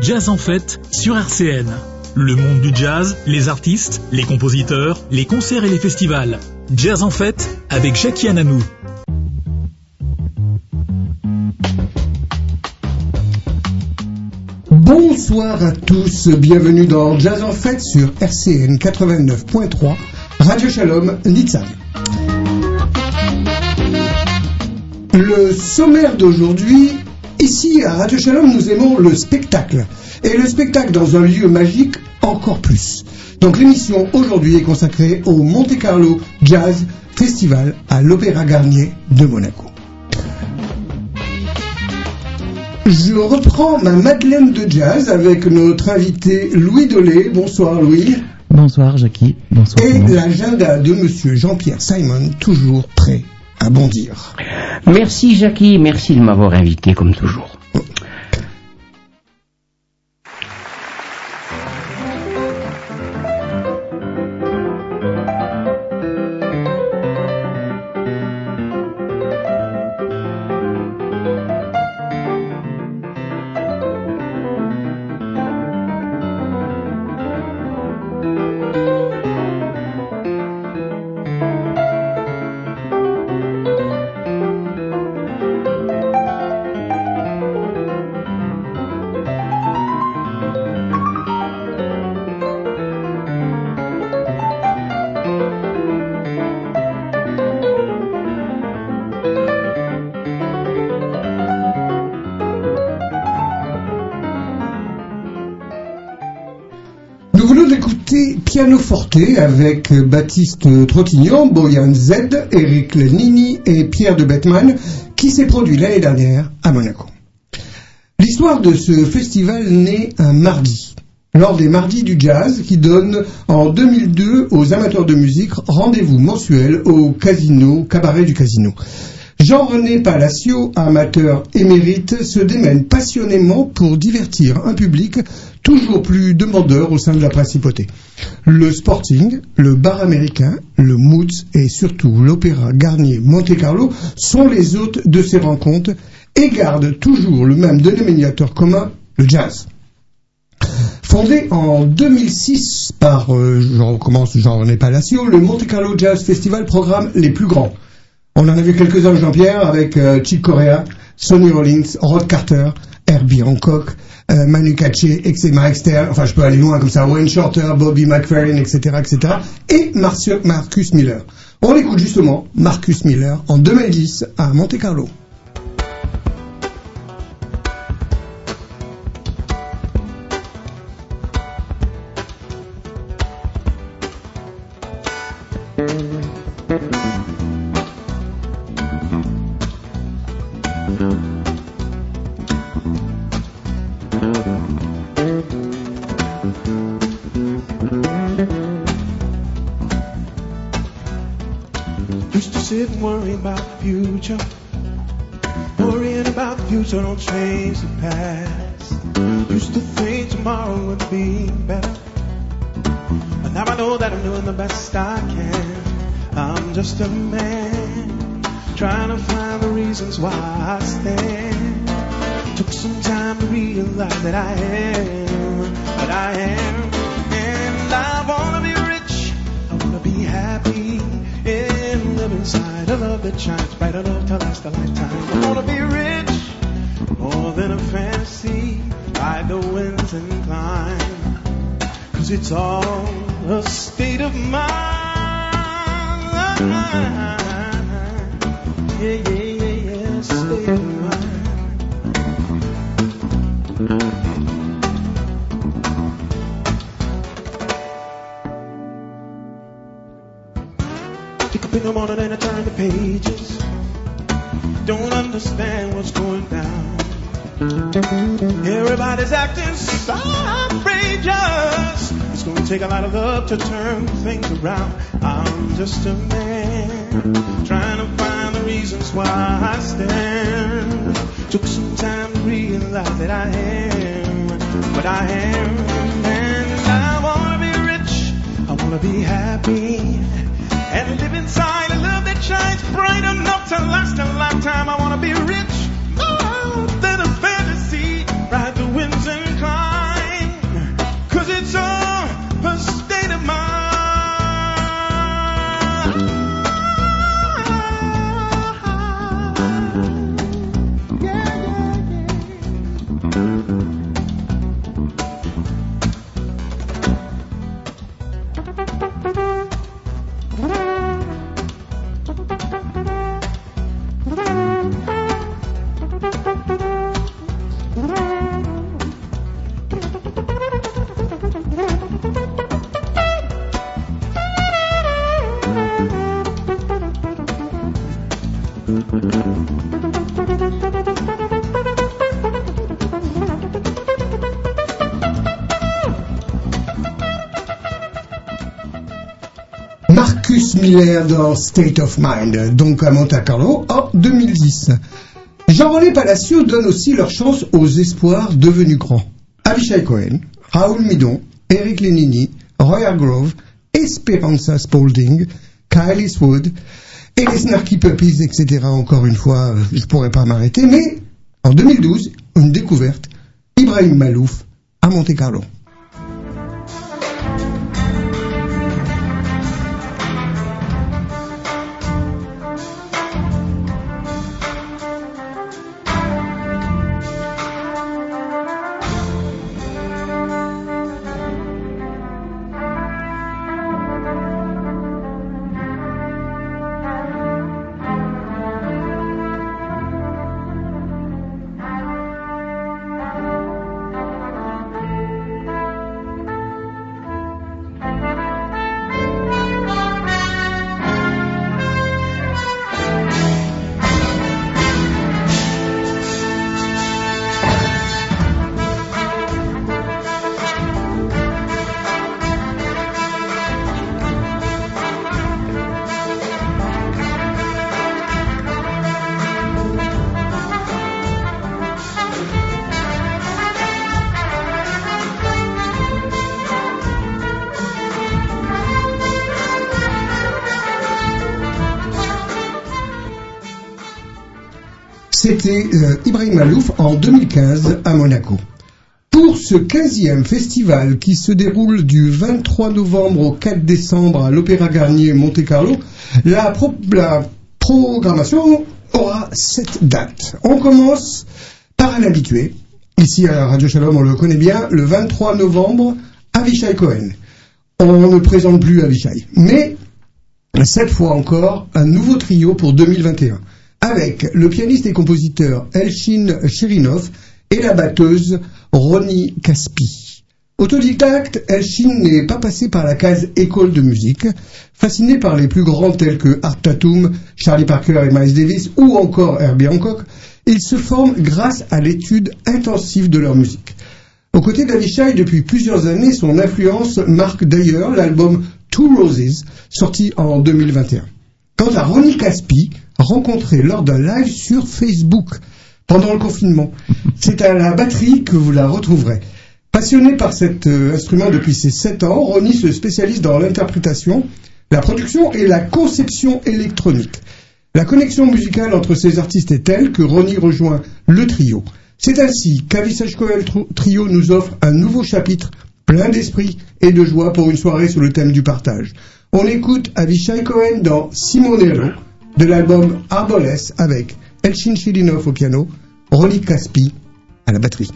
Jazz en fête sur RCN. Le monde du jazz, les artistes, les compositeurs, les concerts et les festivals. Jazz en fête avec Jackie Ananou. Bonsoir à tous, bienvenue dans Jazz en fête sur RCN 89.3, Radio Shalom, Nitzan. Le sommaire d'aujourd'hui, ici à Radio Shalom, nous aimons le spectacle. Et le spectacle dans un lieu magique encore plus. Donc l'émission aujourd'hui est consacrée au Monte Carlo Jazz Festival à l'Opéra Garnier de Monaco. Je reprends ma Madeleine de jazz avec notre invité Louis Dolé. Bonsoir Louis. Bonsoir Jackie. Bonsoir. Et l'agenda de monsieur Jean-Pierre Simon, toujours prêt Merci Jackie, merci de m'avoir invité comme toujours. Venons d'écouter Piano Forte avec Baptiste Trottignan, Boyan Z, Eric Lenini et Pierre de Bettman qui s'est produit l'année dernière à Monaco. L'histoire de ce festival naît un mardi, lors des mardis du jazz qui donnent en 2002 aux amateurs de musique rendez-vous mensuel au casino, cabaret du casino. Jean-René Palacio, amateur émérite, se démène passionnément pour divertir un public toujours plus demandeur au sein de la principauté. Le Sporting, le bar américain, le Moods et surtout l'Opéra Garnier Monte Carlo sont les hôtes de ces rencontres et gardent toujours le même dénominateur commun, le jazz. Fondé en 2006 par, euh, Jean-René Palacio, le Monte Carlo Jazz Festival programme les plus grands. On en a vu quelques-uns, Jean-Pierre, avec euh, Chick Corea, Sonny Rollins, Rod Carter, Herbie Hancock, euh, Manu Katché, Exema Exter, enfin je peux aller loin comme ça, Wayne Shorter, Bobby McFerrin, etc., etc., et Marcus Miller. On écoute justement Marcus Miller en 2010 à Monte Carlo. Used to sit and worry about the future. Worrying about the future don't change the past. Used to think tomorrow would be better. But now I know that I'm doing the best I can. I'm just a man trying to find the reasons why I stand. Took some time to realize that I am what I am. Inside a love that shines bright enough to last a lifetime. I wanna be rich, more than a fantasy, ride the winds and climb. Cause it's all a state of mind. Yeah, yeah, yeah, yeah, state take a lot of love to turn things around. I'm just a man trying to find the reasons why I stand. Took some time to realize that I am what I am, and I wanna be rich. I wanna be happy and live inside a love that shines bright enough to last a lifetime. I wanna be rich, Dans State of Mind, donc à Monte Carlo en 2010. Jean-René Palacio donne aussi leur chance aux espoirs devenus grands. Avishai Cohen, Raoul Midon, Eric Lenini, Roy Hargrove, Esperanza Spalding, Kyle Eastwood et les Snarky Puppies, etc. Encore une fois, euh, je pourrais pas m'arrêter, mais en 2012, une découverte, Ibrahim Malouf à Monte Carlo. C'était euh, Ibrahim Malouf en 2015 à Monaco. Pour ce 15e festival qui se déroule du 23 novembre au 4 décembre à l'Opéra Garnier Monte Carlo, la, pro- la programmation aura cette date. On commence par un habitué. Ici à Radio Shalom, on le connaît bien, le 23 novembre, Avishai Cohen. On ne présente plus Avishai. Mais cette fois encore, un nouveau trio pour 2021, avec le pianiste et compositeur Elshin Chirinov et la batteuse Ronnie Caspi. Autodidacte, Elshin n'est pas passé par la case école de musique. Fasciné par les plus grands tels que Art Tatum, Charlie Parker et Miles Davis ou encore Herbie Hancock, il se forme grâce à l'étude intensive de leur musique. Aux côtés d'Avishai depuis plusieurs années, son influence marque d'ailleurs l'album Two Roses, sorti en 2021. Quant à Ronnie Caspi, rencontré lors d'un live sur Facebook pendant le confinement, c'est à la batterie que vous la retrouverez. Passionné par cet euh, instrument depuis ses 7 ans, Ronnie se spécialise dans l'interprétation, la production et la conception électronique. La connexion musicale entre ces artistes est telle que Ronnie rejoint le trio. C'est ainsi qu'Avishai Cohen Tro- Trio nous offre un nouveau chapitre plein d'esprit et de joie pour une soirée sur le thème du partage. On écoute Avishai Cohen dans Simonello de l'album Arbolès avec Elchin Chilinov au piano, Ronnie Caspi à la batterie.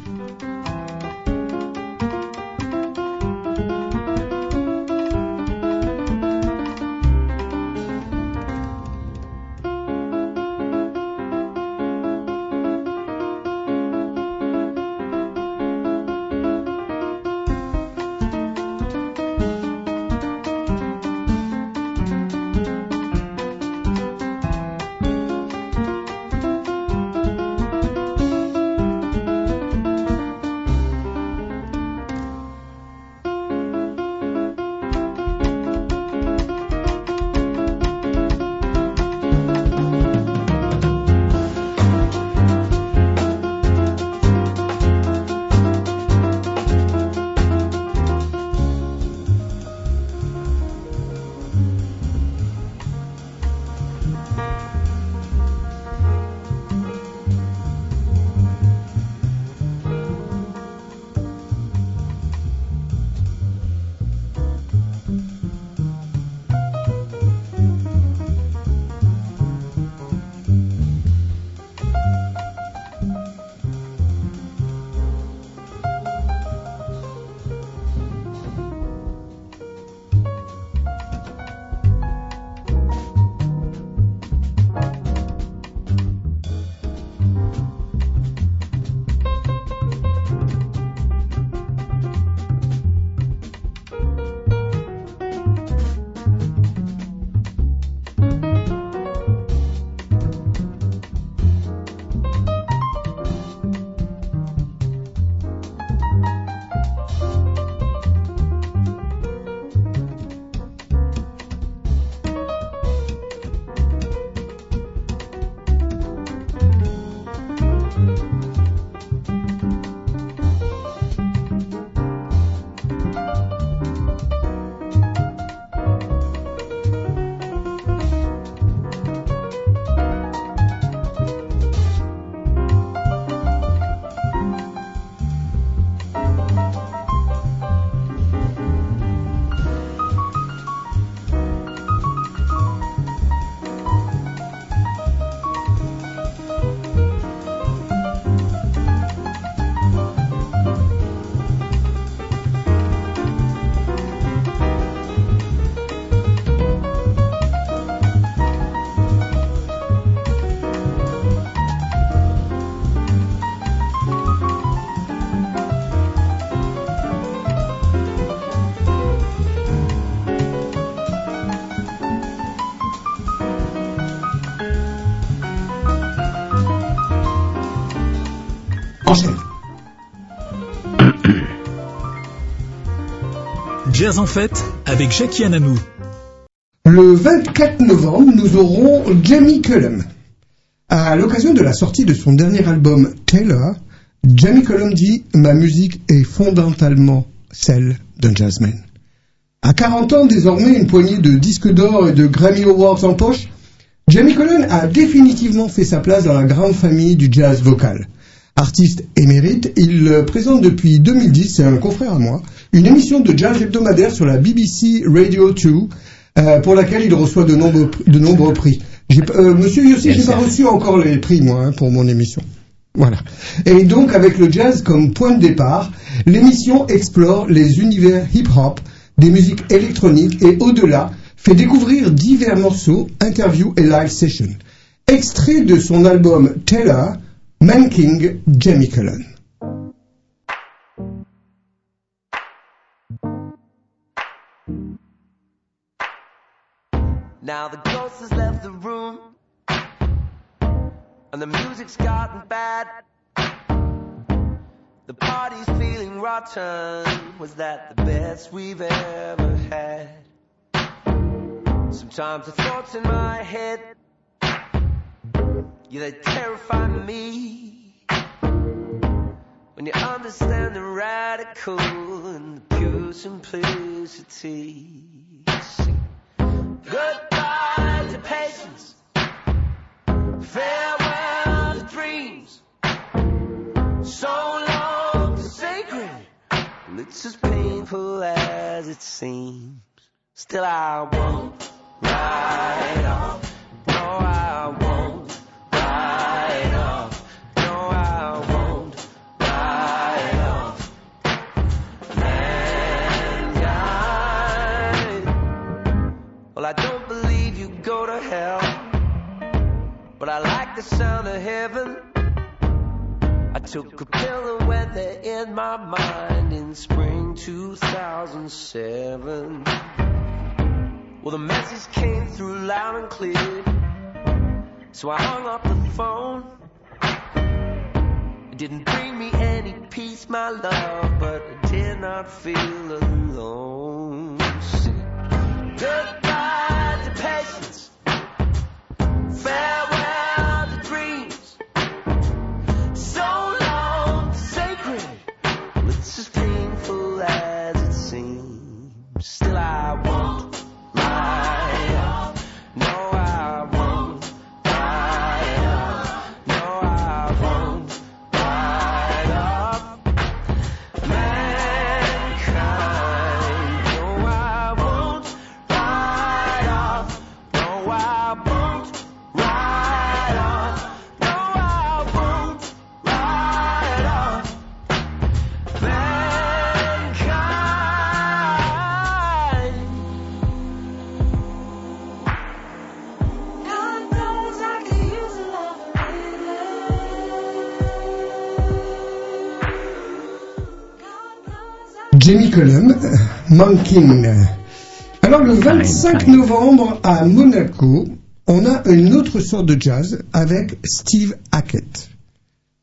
Jazz en fête avec Jackie Ananou. Le 24 novembre, nous aurons Jamie Cullum. À l'occasion de la sortie de son dernier album Taylor, Jamie Cullum dit Ma musique est fondamentalement celle d'un jazzman. À 40 ans, désormais une poignée de disques d'or et de Grammy Awards en poche, Jamie Cullum a définitivement fait sa place dans la grande famille du jazz vocal. Artiste émérite, il présente depuis 2010, c'est un confrère à moi, une émission de jazz hebdomadaire sur la BBC Radio 2, euh, pour laquelle il reçoit de nombreux, de nombreux prix. Euh, monsieur Yossi, j'ai pas reçu encore les prix, moi, hein, pour mon émission. Voilà. Et donc, avec le jazz comme point de départ, l'émission explore les univers hip-hop, des musiques électroniques et au-delà, fait découvrir divers morceaux, interviews et live sessions. Extrait de son album Taylor, Man King, Jamie Cullen. Now the ghost has left the room and the music's gotten bad. The party's feeling rotten. Was that the best we've ever had? Sometimes the thoughts in my head, yeah, they terrify me. When you understand the radical and the pure simplicity. Goodbye to patience. Farewell to dreams. So long to sacred. It's as painful as it seems. Still I won't ride off. No, I won't the sound of heaven. I took a pill and went there in my mind in spring 2007. Well, the message came through loud and clear. So I hung up the phone. It didn't bring me any peace, my love, but I did not feel alone. Goodbye to patience. Farewell Alors le 25 novembre à Monaco, on a une autre sorte de jazz avec Steve Hackett.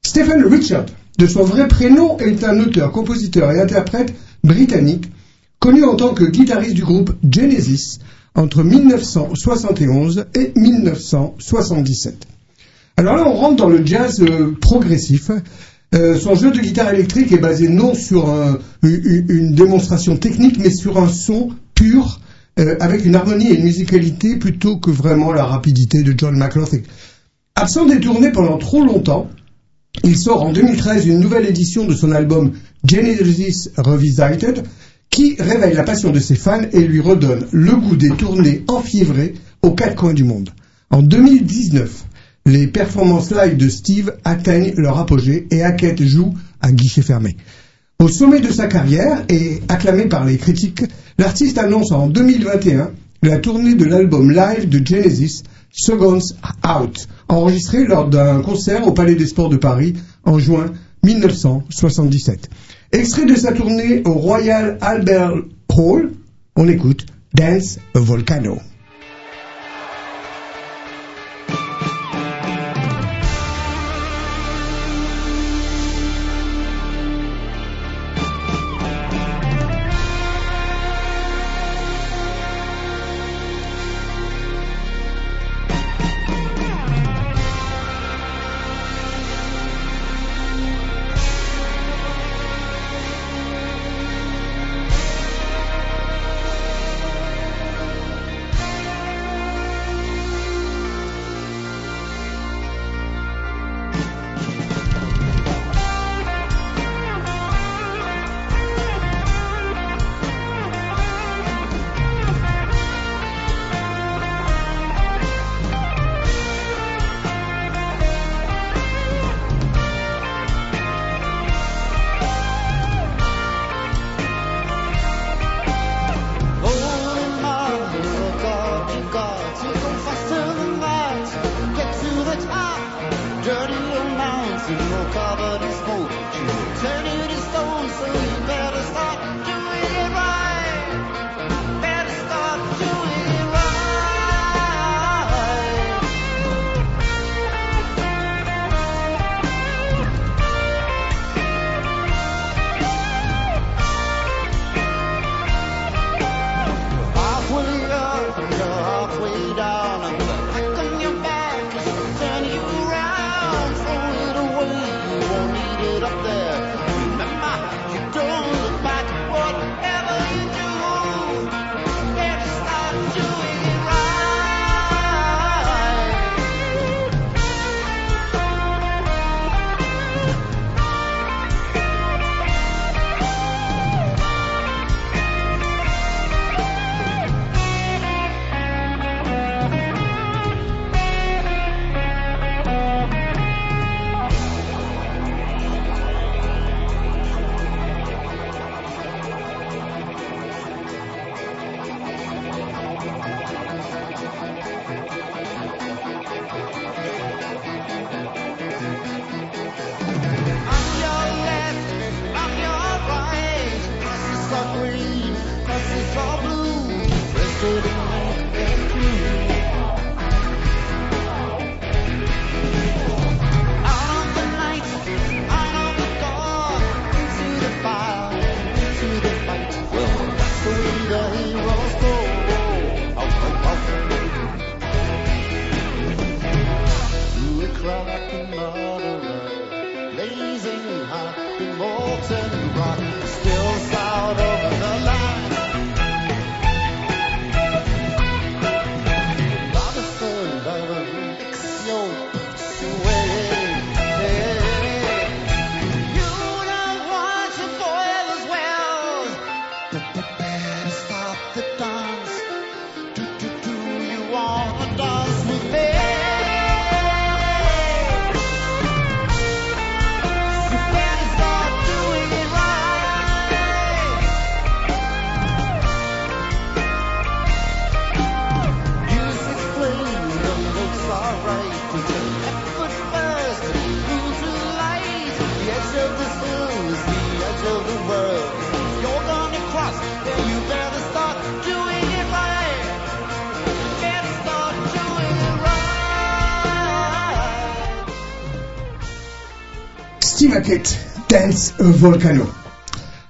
Stephen Richard, de son vrai prénom, est un auteur, compositeur et interprète britannique, connu en tant que guitariste du groupe Genesis entre 1971 et 1977. Alors là, on rentre dans le jazz euh, progressif. Euh, son jeu de guitare électrique est basé non sur un- une, une démonstration technique, mais sur un son pur, euh, avec une harmonie et une musicalité plutôt que vraiment la rapidité de John McLaughlin. Absent des tournées pendant trop longtemps, il sort en 2013 une nouvelle édition de son album Genesis Revisited, qui réveille la passion de ses fans et lui redonne le goût des tournées enfiévrées aux quatre coins du monde. En 2019, les performances live de Steve atteignent leur apogée et Hackett joue à guichet fermé. Au sommet de sa carrière et acclamé par les critiques, l'artiste annonce en 2021 la tournée de l'album live de Genesis, Seconds Out, enregistré lors d'un concert au Palais des Sports de Paris en juin 1977. Extrait de sa tournée au Royal Albert Hall, on écoute Dance Volcano.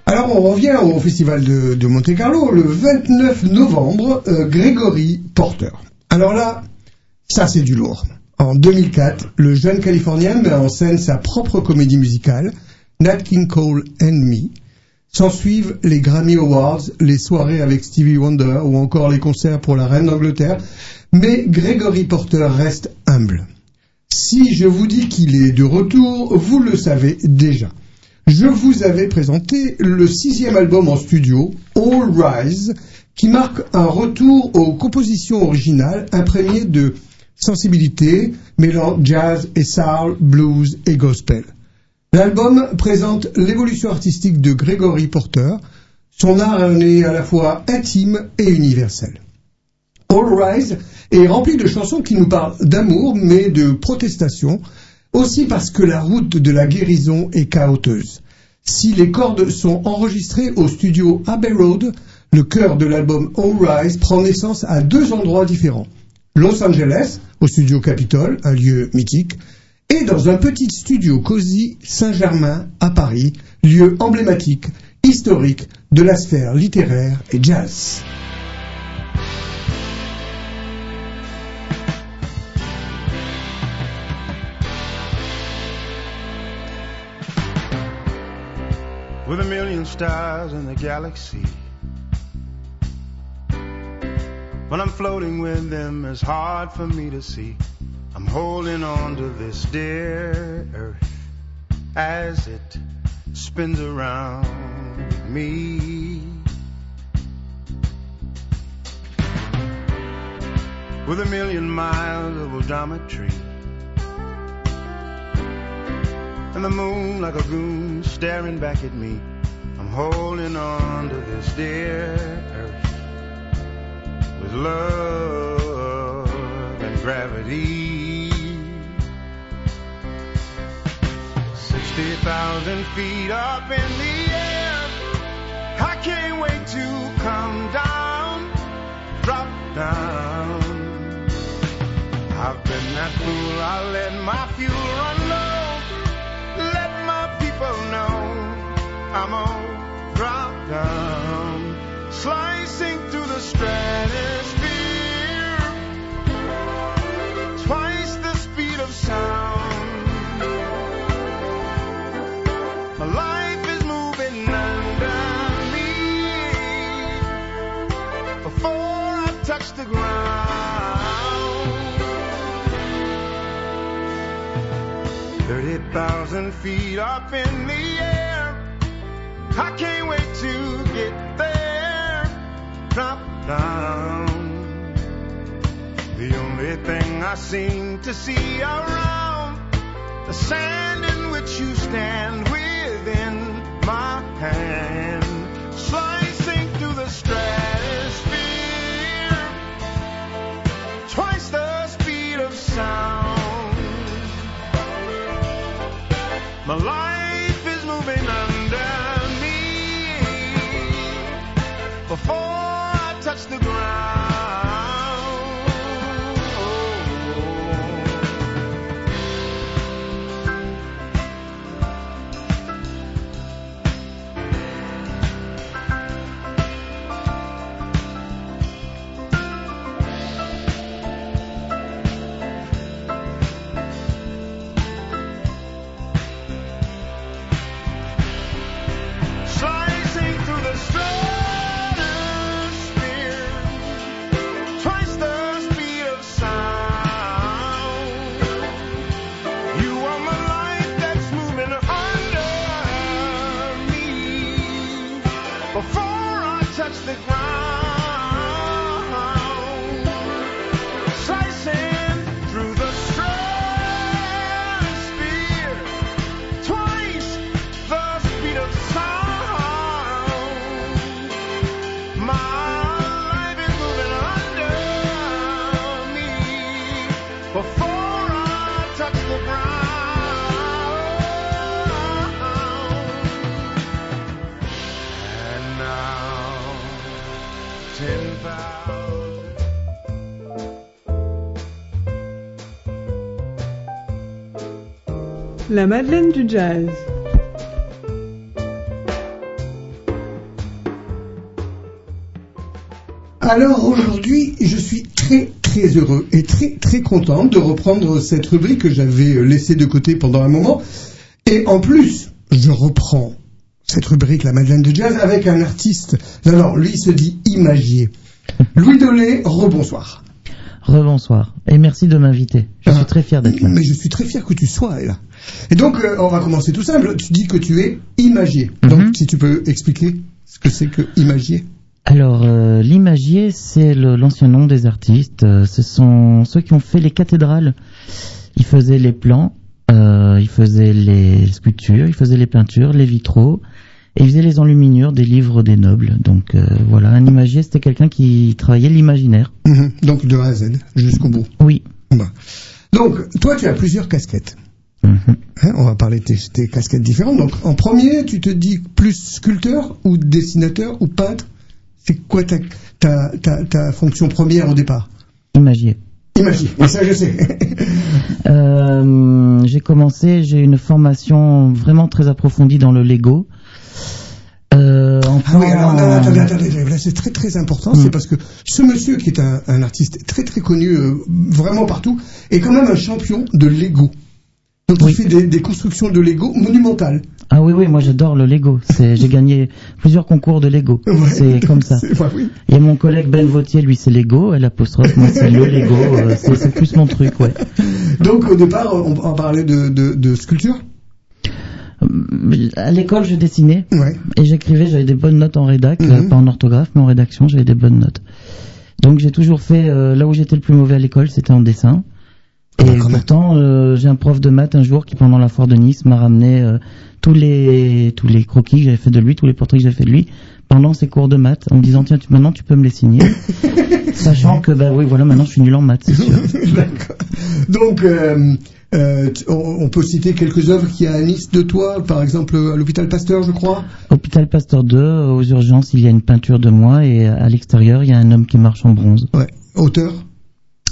Alors on revient au festival de, Monte Carlo le 29 novembre, euh, Gregory Porter. Alors là, ça c'est du lourd. En 2004, le jeune Californien met en scène sa propre comédie musicale, Nat King Cole and Me. S'ensuivent les Grammy Awards, les soirées avec Stevie Wonder ou encore les concerts pour la reine d'Angleterre. Mais Gregory Porter reste humble. Si je vous dis qu'il est de retour, vous le savez déjà. Je vous avais présenté le sixième album en studio, All Rise, qui marque un retour aux compositions originales imprégnées de sensibilité, mêlant jazz et soul, blues et gospel. L'album présente l'évolution artistique de Gregory Porter. Son art est à la fois intime et universel. All Rise est rempli de chansons qui nous parlent d'amour, mais de protestation, aussi parce que la route de la guérison est chaoteuse. Si les cordes sont enregistrées au studio Abbey Road, le cœur de l'album All Rise prend naissance à deux endroits différents. Los Angeles, au studio Capitol, un lieu mythique, et dans un petit studio cosy Saint-Germain à Paris, lieu emblématique, historique de la sphère littéraire et jazz. Stars in the galaxy. When I'm floating with them, it's hard for me to see. I'm holding on to this dear earth as it spins around me. With a million miles of odometry. And the moon like a goon staring back at me. Holding on to this dear earth with love and gravity. 60,000 feet up in the air. I can't wait to come down, drop down. I've been that fool, I let my fuel run low. Let my people know I'm on drop down, slicing through the stratosphere, twice the speed of sound. My life is moving under me before I touch the ground. 30,000 feet up in the air. Drop down. The only thing I seem to see around the sand in which you stand within my hand, slicing through the stratosphere, twice the speed of sound. My life is moving under me before touch the ground. La Madeleine du Jazz. Alors aujourd'hui, je suis très très heureux et très très content de reprendre cette rubrique que j'avais laissée de côté pendant un moment. Et en plus, je reprends cette rubrique, la Madeleine de Jazz, avec un artiste. Alors, lui, se dit imagier. Louis Dolé, rebonsoir. Rebonsoir. Et merci de m'inviter. Je suis très fier d'être là. Mais je suis très fier que tu sois là. Et donc, euh, on va commencer tout simple. Tu dis que tu es imagier. Mhm. Donc, si tu peux expliquer ce que c'est que imagier. Alors, euh, l'imagier, c'est l'ancien nom des artistes. Euh, ce sont ceux qui ont fait les cathédrales. Ils faisaient les plans, euh, ils faisaient les sculptures, ils faisaient les peintures, les vitraux, et ils faisaient les enluminures des livres des nobles. Donc euh, voilà, un imagier, c'était quelqu'un qui travaillait l'imaginaire. Mhm. Donc, de A à Z, jusqu'au bout. Oui. Donc, toi, tu as plusieurs casquettes. Mhm. Hein, on va parler de tes, tes casquettes différentes. Donc, en premier, tu te dis plus sculpteur ou dessinateur ou peintre C'est quoi ta, ta, ta, ta fonction première au départ? Imagier. Imagine, mais ça je sais. Euh, j'ai commencé, j'ai une formation vraiment très approfondie dans le Lego. Euh, en Ah oui, alors, non, attendez, attendez, là c'est très très important, c'est parce que ce monsieur qui est un, un artiste très très connu euh, vraiment partout, est quand même un champion de Lego. Donc Oui. il fait des, des constructions de Lego monumentales. Ah oui, oui, moi j'adore le Lego. J'ai gagné plusieurs concours de Lego. Ouais. C'est comme ça. Oui. Et mon collègue Ben Vautier, lui, c'est Lego, elle apostrophe, moi c'est le Lego. euh, c'est, c'est plus mon truc, ouais. Donc au départ, on, on parlait de, de, de sculpture. À l'école, je dessinais Ouais. et j'écrivais, j'avais des bonnes notes en rédac, Mhm. euh, pas en orthographe, mais en rédaction, j'avais des bonnes notes. Donc j'ai toujours fait, euh, là où j'étais le plus mauvais à l'école, c'était en dessin. Et Ah, pourtant, euh, j'ai un prof de maths un jour qui, pendant la foire de Nice, m'a ramené euh, tous les tous les croquis que j'avais fait de lui, tous les portraits que j'avais fait de lui, pendant ses cours de maths, en me disant tiens, tu, maintenant tu peux me les signer, sachant que bah oui, voilà, maintenant je suis nul en maths, c'est sûr. D'accord. Donc, euh, euh, on, peut citer quelques œuvres qu'il y a à Nice de toi, par exemple à l'hôpital Pasteur, je crois. Hôpital Pasteur 2, aux urgences, il y a une peinture de moi et à l'extérieur, il y a un homme qui marche en bronze. Ouais. Auteur.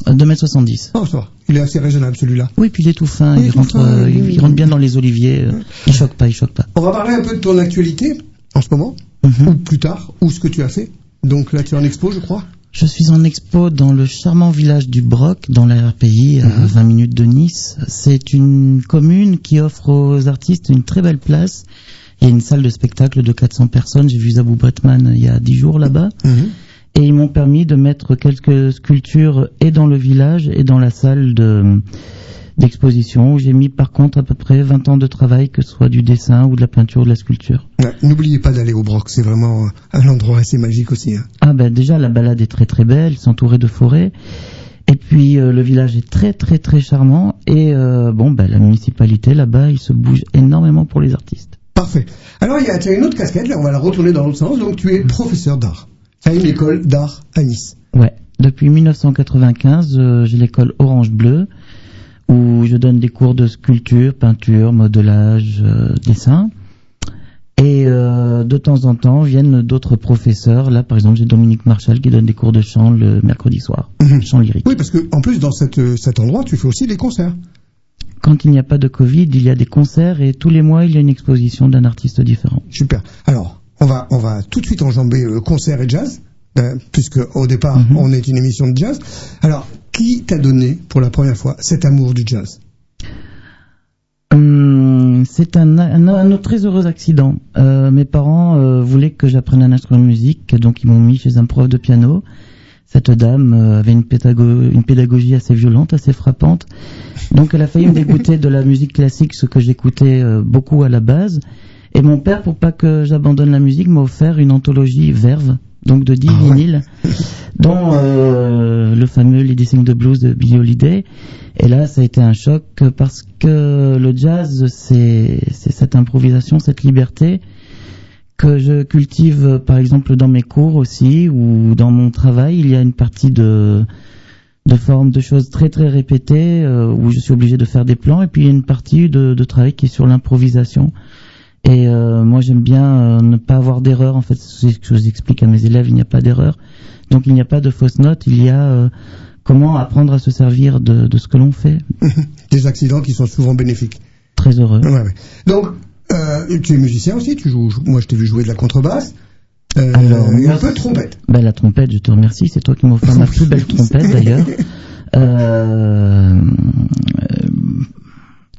Euh, 2m70. Oh, ça va. Il est assez raisonnable celui-là. Oui, puis il est tout fin, Oui, il, tout rentre, fin, euh, oui, il, rentre bien dans les oliviers, euh, il choque pas, il choque pas. On va parler un peu de ton actualité en ce moment, Mhm. ou plus tard, ou ce que tu as fait. Donc là, tu es en expo, je crois. Je suis en expo dans le charmant village du Broc, dans la RPI, à Mhm. 20 minutes de Nice. C'est une commune qui offre aux artistes une très belle place. Il y a une salle de spectacle de 400 personnes. J'ai vu Zabou Bretman il y a 10 jours là-bas. Et ils m'ont permis de mettre quelques sculptures et dans le village et dans la salle de d'exposition où j'ai mis par contre à peu près 20 ans de travail, que ce soit du dessin ou de la peinture ou de la sculpture. Ouais, N'oubliez pas d'aller au Broc, c'est vraiment un endroit assez magique aussi. hein. Ah ben déjà la balade est très très belle, c'est entouré de forêts. Et puis euh, le village est très très très charmant et euh, bon ben la municipalité là-bas il se bouge énormément pour les artistes. Parfait. Alors, il y a, as une autre casquette, là, on va la retourner dans l'autre sens. Donc, tu es professeur d'art. As une école d'art à Nice. Ouais. Depuis 1995 euh, j'ai l'école Orange Bleu où je donne des cours de sculpture, peinture, modelage, euh, dessin. Et euh, de temps en temps viennent d'autres professeurs. Là par exemple j'ai Dominique Marchal qui donne des cours de chant le mercredi soir, Mhm. chant lyrique. Oui, parce que en plus, dans cette, euh, cet endroit, tu fais aussi des concerts. Quand il n'y a pas de Covid, il y a des concerts et tous les mois, il y a une exposition d'un artiste différent. Super. Alors, on va, on va tout de suite enjamber concert et jazz, euh, puisque au départ, Mhm. on est une émission de jazz. Alors, qui t'a donné pour la première fois cet amour du jazz? Hum, c'est un, un, un autre très heureux accident. Euh, mes parents euh, voulaient que j'apprenne un instrument de musique, donc ils m'ont mis chez un prof de piano. Cette dame euh, avait une, une pédagogie assez violente, assez frappante. Donc elle a failli me dégoûter de la musique classique, ce que j'écoutais beaucoup à la base. Et mon père, pour pas que j'abandonne la musique, m'a offert une anthologie Verve, donc de 10 Ah ouais. vinyles, dont euh, le fameux Lady Sing the Blues de Billie Holiday. Et là, ça a été un choc parce que le jazz, c'est c'est cette improvisation, cette liberté que je cultive, par exemple, dans mes cours aussi ou dans mon travail. Il y a une partie de de forme de choses très très répétées euh, où je suis obligé de faire des plans et puis il y a une partie de, de travail qui est sur l'improvisation et euh, moi j'aime bien euh, ne pas avoir d'erreur en fait c'est ce que je vous explique à mes élèves il n'y a pas d'erreur donc il n'y a pas de fausses notes il y a euh, comment apprendre à se servir de, de ce que l'on fait Des accidents qui sont souvent bénéfiques. très heureux Ouais, ouais. Donc, tu es musicien aussi, tu joues, moi je t'ai vu jouer de la contrebasse. Alors, et un peu de trompette. Ben, la trompette, je te remercie. C'est toi qui m'as offert ma plus belle trompette d'ailleurs. Euh,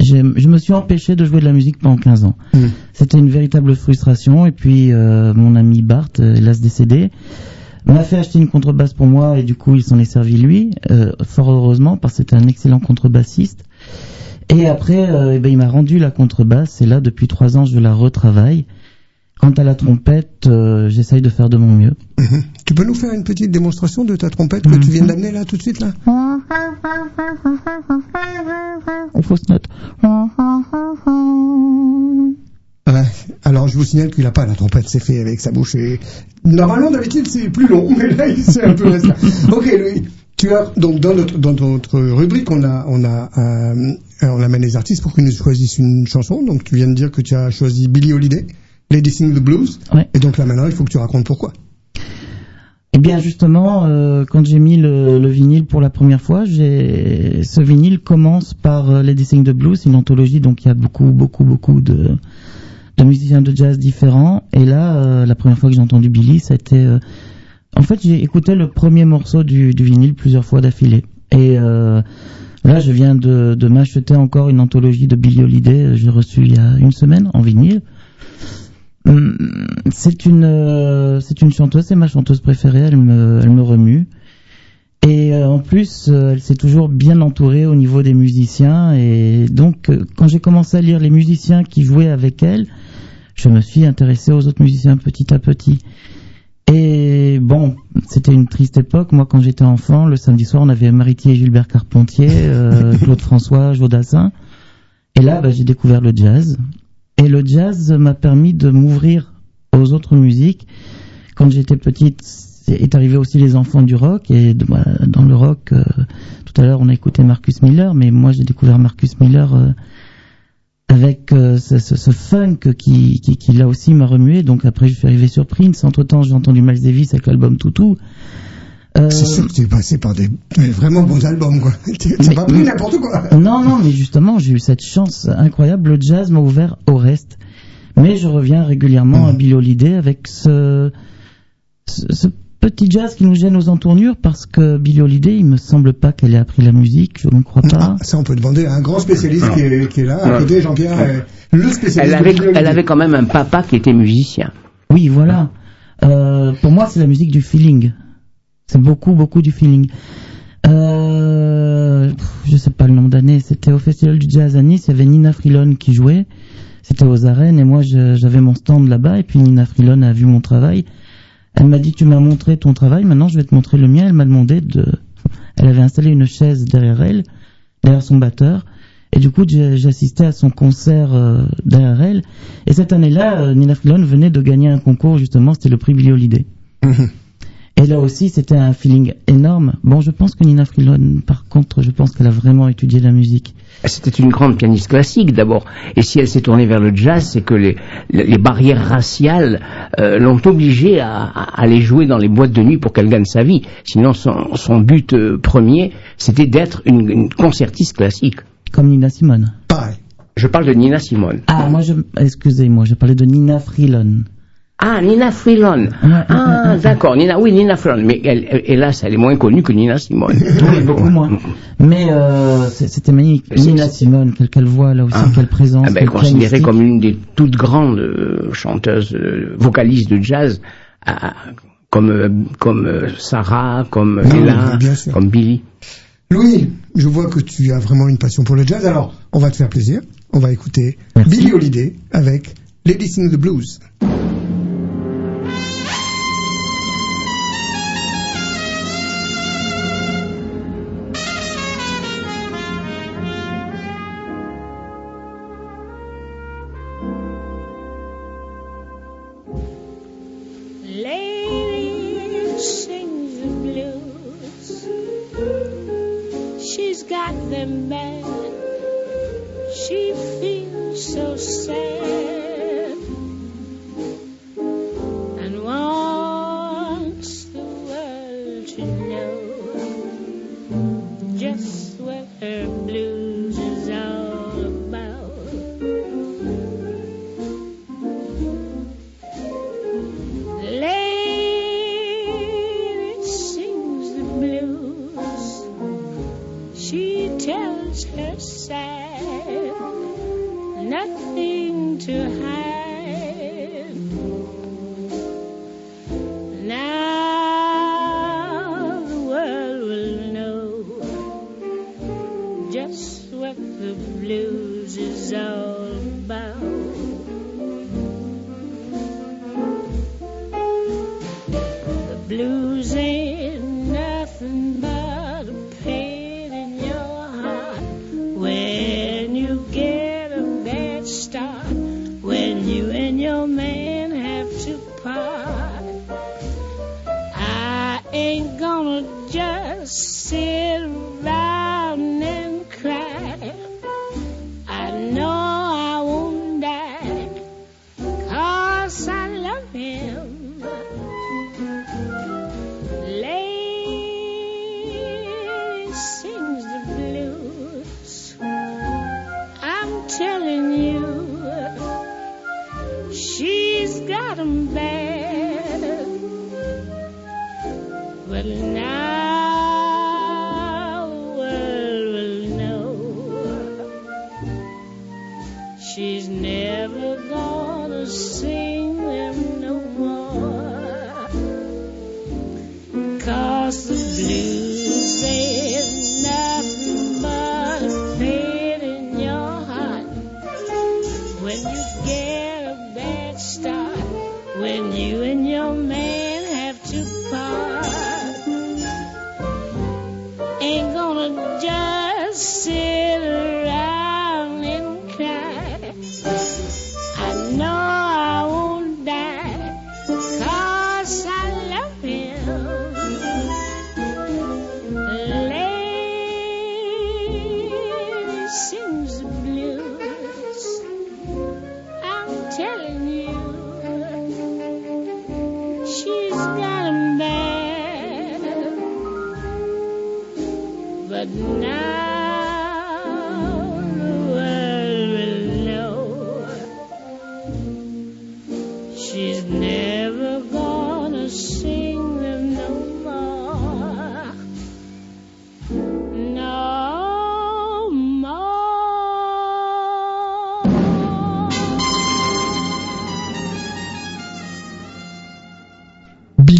je me suis empêché de jouer de la musique pendant 15 ans. Mm. C'était une véritable frustration. Et puis euh, mon ami Bart, euh, hélas décédé, m'a fait acheter une contrebasse pour moi et du coup il s'en est servi lui, euh, fort heureusement parce que c'était un excellent contrebassiste. Et après, euh, eh ben, il m'a rendu la contrebasse et là depuis trois ans je la retravaille. Quant à la trompette, euh, j'essaye de faire de mon mieux. Mhm. Tu peux nous faire une petite démonstration de ta trompette que tu viens d'amener là tout de suite là fausse note. Ouais. Alors je vous signale qu'il n'a pas la trompette, c'est fait avec sa bouche. Et... Normalement d'habitude c'est plus long, mais là il s'est un peu restreint. Ok Louis, tu as donc dans notre dans notre rubrique on a on a euh, on amène les artistes pour qu'ils nous choisissent une chanson. Donc tu viens de dire que tu as choisi Billie Holiday, Lady Sing the Blues. Ouais. Et donc là maintenant il faut que tu racontes pourquoi. Eh bien justement, euh, quand j'ai mis le, le vinyle pour la première fois, j'ai ce vinyle commence par euh, Lady Sing the Blues, une anthologie donc il y a beaucoup beaucoup beaucoup de de musiciens de jazz différents. Et là, euh, la première fois que j'ai entendu Billy, c'était en fait j'ai écouté le premier morceau du, du vinyle plusieurs fois d'affilée. Et là, je viens de, de m'acheter encore une anthologie de Billie Holiday. Je l'ai reçue il y a une semaine en vinyle. Hum, C'est une, euh, c'est une chanteuse, c'est ma chanteuse préférée. Elle me, elle me remue. Et euh, en plus, euh, elle s'est toujours bien entourée au niveau des musiciens. Et donc, quand j'ai commencé à lire les musiciens qui jouaient avec elle, je me suis intéressé aux autres musiciens petit à petit. Et bon, c'était une triste époque. Moi, quand j'étais enfant, le samedi soir, on avait Maritier et Gilbert Carpentier, euh, Claude François, Jodassin. Et là, bah, j'ai découvert le jazz. Et le jazz m'a permis de m'ouvrir aux autres musiques. Quand j'étais petite, est arrivé aussi les enfants du rock. Et bah, dans le rock, euh, tout à l'heure, on a écouté Marcus Miller, mais moi, j'ai découvert Marcus Miller euh, avec euh, ce, ce- ce funk qui, qui, qui là aussi m'a remué. Donc après, je suis arrivé sur Prince. Entre temps, j'ai entendu Miles Davis avec l'album Toutou. Euh, C'est sûr que tu es passé par des des vraiment bons albums quoi. Tu- T'as pas pris n'importe quoi. Non, non, mais justement, j'ai eu cette chance incroyable. Le jazz m'a ouvert au reste. Mais je reviens régulièrement à Bill Holiday avec ce, ce, ce petit jazz qui nous gêne aux entournures parce que Bill Holiday, il me semble pas qu'elle ait appris la musique, je ne crois pas. Ah, ça on peut demander à un grand spécialiste qui est, qui est là à côté, Jean-Pierre, euh, le spécialiste. Elle avait, elle avait quand même un papa qui était musicien. Oui, voilà. Euh, pour moi, c'est la musique du feeling. C'est beaucoup, beaucoup du feeling. Euh, je sais pas le nombre d'années. C'était au Festival du Jazz à Nice. Il y avait Nina Frilon qui jouait. C'était aux arènes et moi j'avais mon stand là-bas et puis Nina Frilon a vu mon travail. Elle m'a dit tu m'as montré ton travail, maintenant je vais te montrer le mien. Elle m'a demandé de. Elle avait installé une chaise derrière elle, derrière son batteur. Et du coup, assisté à son concert euh, derrière elle. Et cette année-là, euh, Nina Frilon venait de gagner un concours, justement, c'était le prix Billy Holiday. Et là aussi, c'était un feeling énorme. Bon, je pense que Nina Frilon, par contre, je pense qu'elle a vraiment étudié la musique. C'était une grande pianiste classique d'abord. Et si elle s'est tournée vers le jazz, c'est que les, les barrières raciales euh, l'ont obligée à, à aller jouer dans les boîtes de nuit pour qu'elle gagne sa vie. Sinon, son, son but euh, premier, c'était d'être une, une concertiste classique. Comme Nina Simone. Pareil. Je parle de Nina Simone. Ah, moi, je, excusez-moi, je parlais de Nina Frilon. Ah, Nina Freelon. Ah, d'accord, Nina, oui, Nina Freelon. Mais elle, elle- hélas, elle est moins connue que Nina Simone. Oui, beaucoup moins. Mais euh, c'était magnifique. Nina Simone, quelle, quelle voix là aussi, Ah. quelle présence. Ah ben, quelle considérée pianistique. comme une des toutes grandes euh, chanteuses, euh, vocalistes de jazz, ah, comme comme Sarah, comme Non, Ella, comme Billy. Louis, je vois que tu as vraiment une passion pour le jazz, alors on va te faire plaisir. On va écouter Merci. Billie Holiday avec Lady Sing the Blues. remember.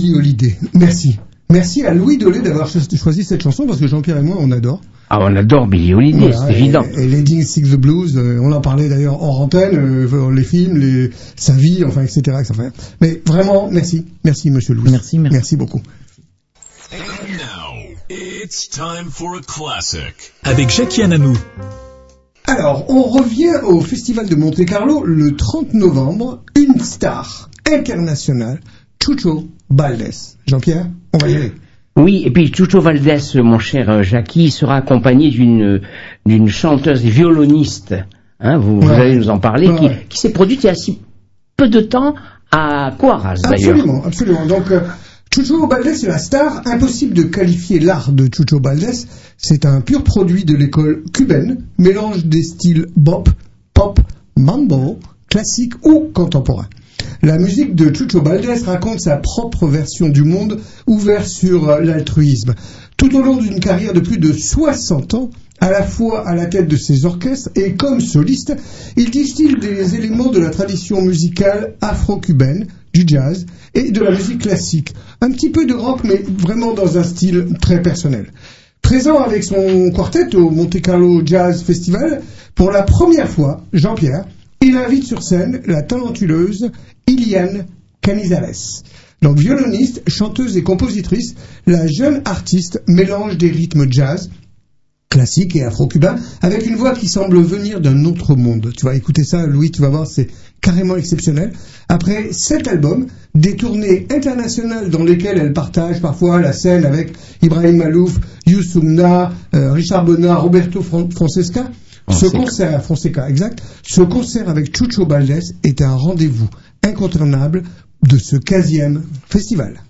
Billy Holiday. Merci. Merci à Louis Dolé d'avoir cho- choisi cette chanson parce que Jean-Pierre et moi on adore. Ah, on adore Billy Holiday, Voilà, c'est et- évident. Et, Lady Sings the Blues, euh, on en parlait d'ailleurs hors antenne, euh, les films, les, sa vie, enfin etc. etc. Mais vraiment, merci, merci Monsieur Louis. Merci, merci. Merci beaucoup. And now, it's time for a classic. Avec Jackie Ananou. Alors, on revient au Festival de Monte Carlo le 30 novembre, une star internationale, Chucho Baldes. Jean-Pierre, on va y aller. Oui, et puis Chucho Valdés, mon cher euh, Jackie, sera accompagné d'une d'une chanteuse et violoniste. Hein, vous, allez nous en parler, Ouais, qui, ouais. qui s'est produite il y a si peu de temps à Coaras d'ailleurs. Absolument, absolument. Donc, euh, Chucho Baldes est la star. Impossible de qualifier l'art de Chucho Baldes. C'est un pur produit de l'école cubaine, mélange des styles bop, pop, mambo, classique ou contemporain. La musique de Chucho Baldes raconte sa propre version du monde ouvert sur euh, l'altruisme. Tout au long d'une carrière de plus de 60 ans, à la fois à la tête de ses orchestres et comme soliste, il distille des éléments de la tradition musicale afro-cubaine, du jazz et de la musique classique. Un petit peu de rock, mais vraiment dans un style très personnel. Présent avec son quartet au Monte Carlo Jazz Festival, pour la première fois, Jean-Pierre, il invite sur scène la talentueuse Iliane Canizares. Donc violoniste, chanteuse et compositrice, la jeune artiste mélange des rythmes jazz, classique et afro-cubain, avec une voix qui semble venir d'un autre monde. Tu vas écouter ça, Louis, tu vas voir, c'est carrément exceptionnel. Après sept albums, des tournées internationales dans lesquelles elle partage parfois la scène avec Ibrahim Malouf, Youssoumna, euh, Richard Bonnard, Roberto Fran- Francesca, ce concert, Fonseca, exact, ce concert avec Chucho Baldes est un rendez-vous incontournable de ce 15e festival.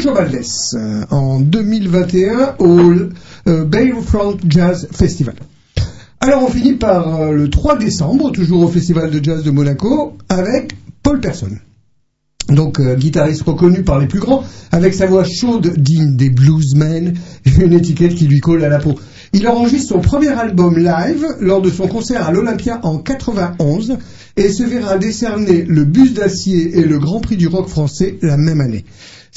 Chucho Valdés euh, en 2021 au euh, Bayfront Jazz Festival. Alors on finit par euh, le 3 décembre, toujours au Festival de Jazz de Monaco, avec Paul Person. Donc guitariste reconnu par les plus grands, avec sa voix chaude digne des bluesmen, une étiquette qui lui colle à la peau. Il enregistre son premier album live lors de son concert à l'Olympia en 91 et se verra décerner le Bus d'acier et le Grand Prix du rock français la même année.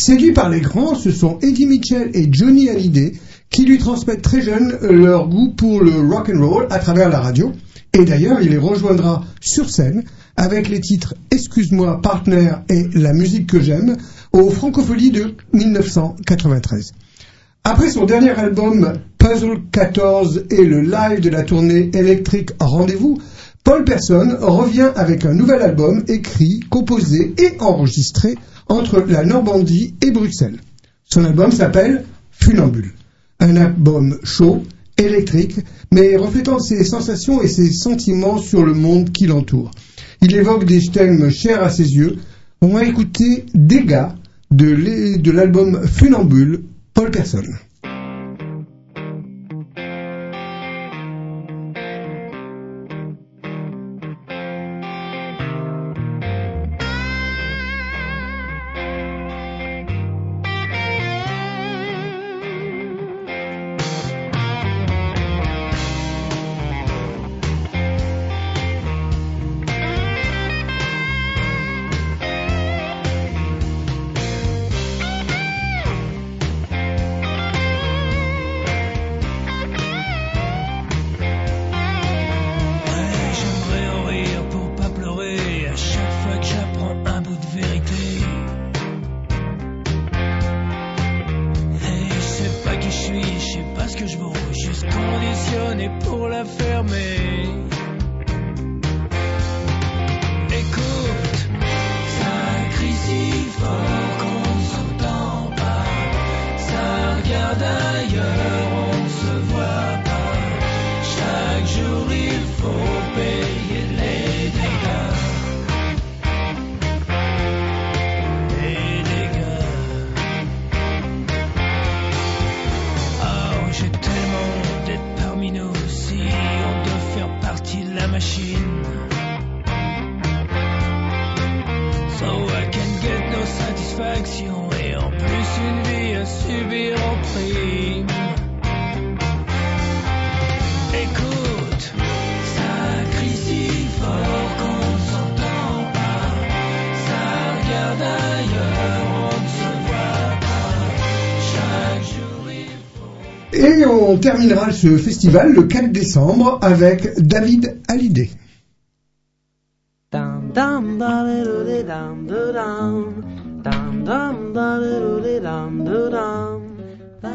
Séduits par les grands, ce sont Eddie Mitchell et Johnny Hallyday qui lui transmettent très jeune leur goût pour le rock and roll à travers la radio. Et d'ailleurs, il les rejoindra sur scène avec les titres Excuse-moi, Partner et La musique que j'aime au Francofolie de 1993. Après son dernier album Puzzle 14 et le live de la tournée Electric Rendez-vous, Paul Person revient avec un nouvel album écrit, composé et enregistré entre la Normandie et Bruxelles. Son album s'appelle Funambule. Un album chaud, électrique, mais reflétant ses sensations et ses sentiments sur le monde qui l'entoure. Il évoque des thèmes chers à ses yeux. On va écouter Dégâts de l'album Funambule, Paul Person. Terminera ce festival le 4 décembre avec David Hallyday.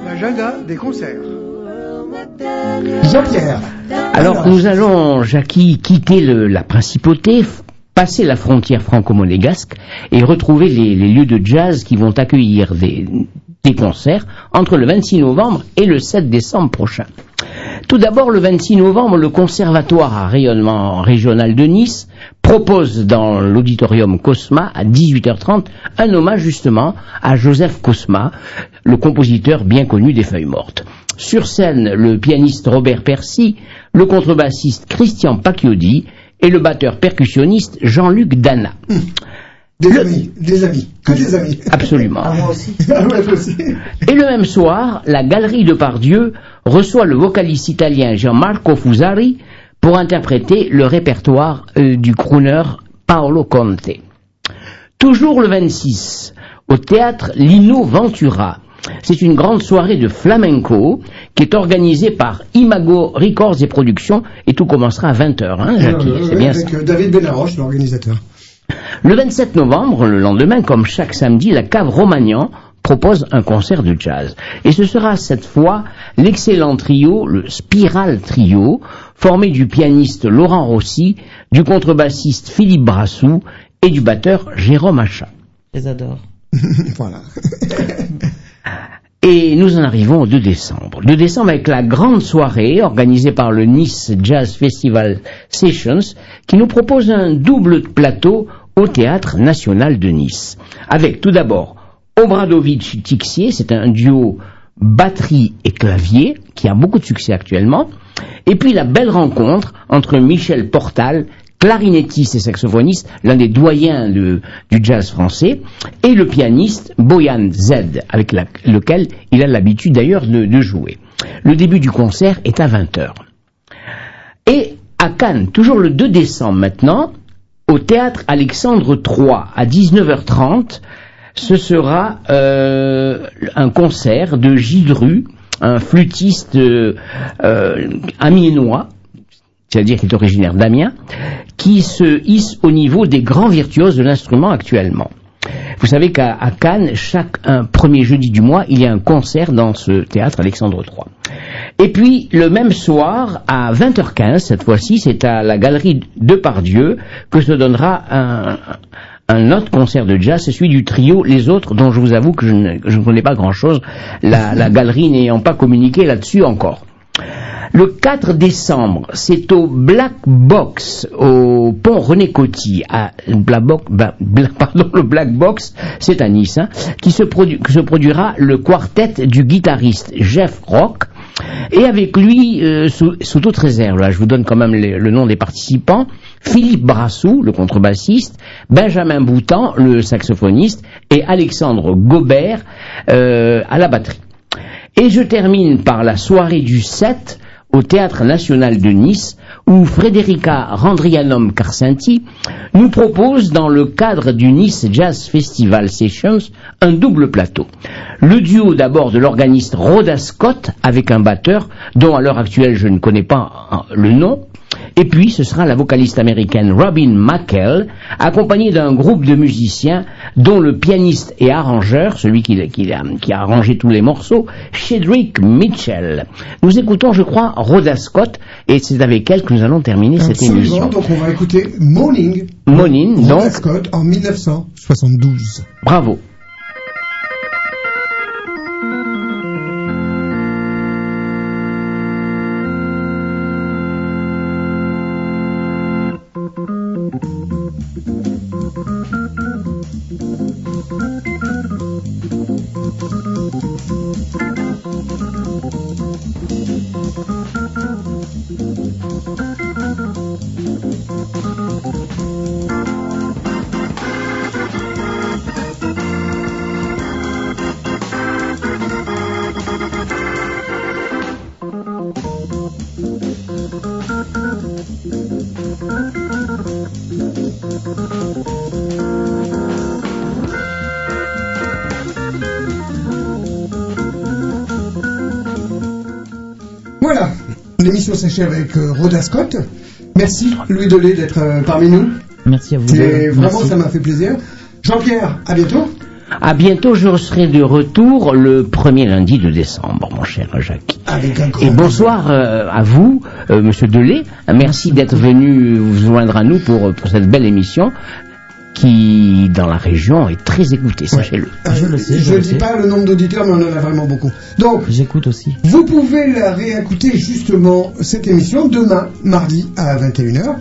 L'agenda des concerts. Jean-Pierre. Alors nous allons, Jackie, quitter le- la principauté, passer la frontière franco-monégasque et retrouver les, les lieux de jazz qui vont accueillir des, des concerts entre le 26 novembre et le 7 décembre prochain. Tout d'abord, le 26 novembre, le Conservatoire à rayonnement régional de Nice propose dans l'auditorium Cosma à 18h30 un hommage justement à Joseph Cosma, le compositeur bien connu des Feuilles Mortes. Sur scène, le pianiste Robert Percy, le contrebassiste Christian Pacchiodi et le batteur percussionniste Jean-Luc Dana. Des amis, des amis, que des amis. Absolument. moi aussi. Ah ouais, moi aussi. Et le même soir, la Galerie de Pardieu reçoit le vocaliste italien Gianmarco Fusari pour interpréter le répertoire euh, du crooner Paolo Conte. Toujours le 26, au théâtre Lino Ventura. C'est une grande soirée de flamenco qui est organisée par Imago Records et Productions et tout commencera à 20h, hein, Jackie, Euh, c'est bien avec euh, David Benaroche, l'organisateur. Le 27 novembre, le lendemain, comme chaque samedi, la cave Romagnan propose un concert de jazz. Et ce sera cette fois l'excellent trio, le Spiral Trio, formé du pianiste Laurent Rossi, du contrebassiste Philippe Brassou et du batteur Jérôme Achat. Je les adore. voilà. Et nous en arrivons au 2 décembre. 2 décembre avec la grande soirée organisée par le Nice Jazz Festival Sessions qui nous propose un double plateau au Théâtre National de Nice. Avec tout d'abord Obradovic Tixier, c'est un duo batterie et clavier qui a beaucoup de succès actuellement. Et puis la belle rencontre entre Michel Portal, clarinettiste et saxophoniste, l'un des doyens du jazz français, et le pianiste Boyan Z, avec lequel il a l'habitude d'ailleurs de, de jouer. Le début du concert est à 20h. Et à Cannes, toujours le 2 décembre maintenant, au théâtre Alexandre III à 19h30, ce sera euh, un concert de Rue, un flûtiste euh, euh, amiénois, c'est-à-dire qui est originaire d'Amiens, qui se hisse au niveau des grands virtuoses de l'instrument actuellement. Vous savez qu'à Cannes, chaque premier jeudi du mois, il y a un concert dans ce théâtre Alexandre III. Et puis, le même soir, à 20h15, cette fois-ci, c'est à la galerie de Pardieu que se donnera un, autre concert de jazz, celui du trio Les Autres, dont je vous avoue que je ne, connais pas grand-chose, la, galerie n'ayant pas communiqué là-dessus encore. Le 4 décembre, c'est au Black Box, au pont René Coty, à pardon, le Black Box, c'est à Nice, hein, qui se produira le quartet du guitariste Jeff Rock, et avec lui, euh, sous, sous toute réserve, là, je vous donne quand même le nom des participants, Philippe Brassou, le contrebassiste, Benjamin Boutan, le saxophoniste, et Alexandre Gobert euh, à la batterie. Et je termine par la soirée du 7 au Théâtre National de Nice, où Frederica Randrianum Carcenti nous propose, dans le cadre du Nice Jazz Festival Sessions, un double plateau. Le duo d'abord de l'organiste Rhoda Scott avec un batteur dont à l'heure actuelle je ne connais pas euh, le nom, et puis, ce sera la vocaliste américaine Robin McKell, accompagnée d'un groupe de musiciens dont le pianiste et arrangeur, celui qui, qui a, qui a arrangé tous les morceaux, Shedrick Mitchell. Nous écoutons, je crois, Rhoda Scott, et c'est avec elle que nous allons terminer cette Absolument, émission. donc on va écouter Morning, Monin, Rhoda donc, Scott, en 1972. bravo. L'émission s'achève avec euh, Rhoda Scott. Merci Louis Delay d'être euh, parmi nous. Merci à vous. Et vraiment, Merci. ça m'a fait plaisir. Jean-Pierre, à bientôt. À bientôt, je serai de retour le premier lundi de décembre, mon cher Jacques. Avec un grand Et bonsoir euh, à vous, euh, Monsieur Delay. Merci d'être venu vous joindre à nous pour, pour cette belle émission qui, dans la région, est très écoutée, sachez-le. Euh, Je le sais, je le ne dis sais. pas le nombre d'auditeurs, mais on en a vraiment beaucoup. Donc, J'écoute aussi. vous pouvez la réécouter justement cette émission demain, mardi à 21h.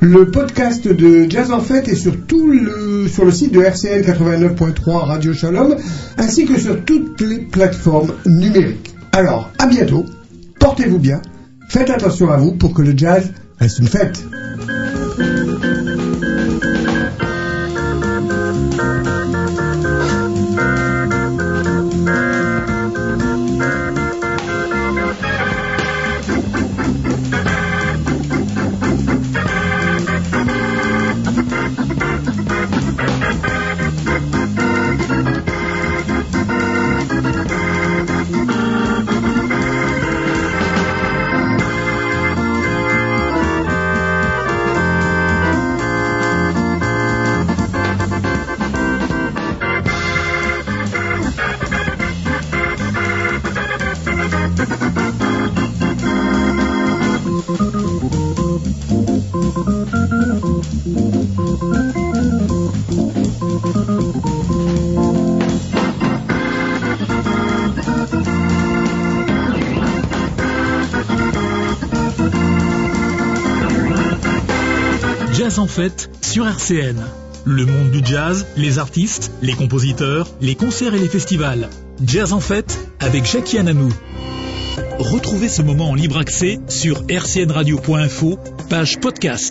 Le podcast de Jazz en Fête est sur, tout le, sur le site de RCN 89.3 Radio Shalom, ainsi que sur toutes les plateformes numériques. Alors, à bientôt, portez-vous bien, faites attention à vous pour que le jazz reste une fête. Fête sur RCN. le monde du jazz, les artistes, les compositeurs, les concerts et les festivals. Jazz en fête avec Jackie Ananou. Retrouvez ce moment en libre accès sur rcnradio.info, page podcast.